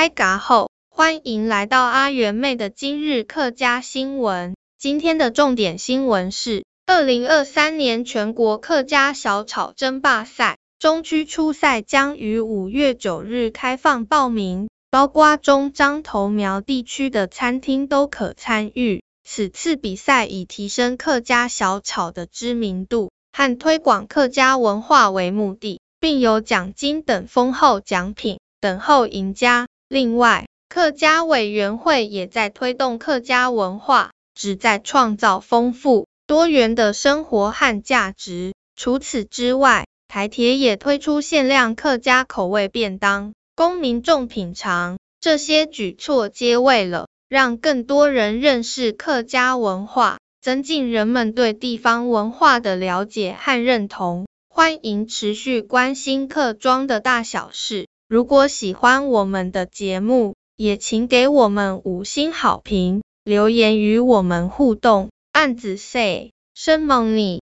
开嘎后，欢迎来到阿元妹的今日客家新闻。今天的重点新闻是：二零二三年全国客家小炒争霸赛中区初赛将于五月九日开放报名，包括中彰投苗地区的餐厅都可参与。此次比赛以提升客家小炒的知名度和推广客家文化为目的，并有奖金等丰厚奖品等候赢家。另外，客家委员会也在推动客家文化，旨在创造丰富多元的生活和价值。除此之外，台铁也推出限量客家口味便当，供民众品尝。这些举措皆为了让更多人认识客家文化，增进人们对地方文化的了解和认同。欢迎持续关心客庄的大小事。如果喜欢我们的节目，也请给我们五星好评，留言与我们互动。案子 say 生猛你。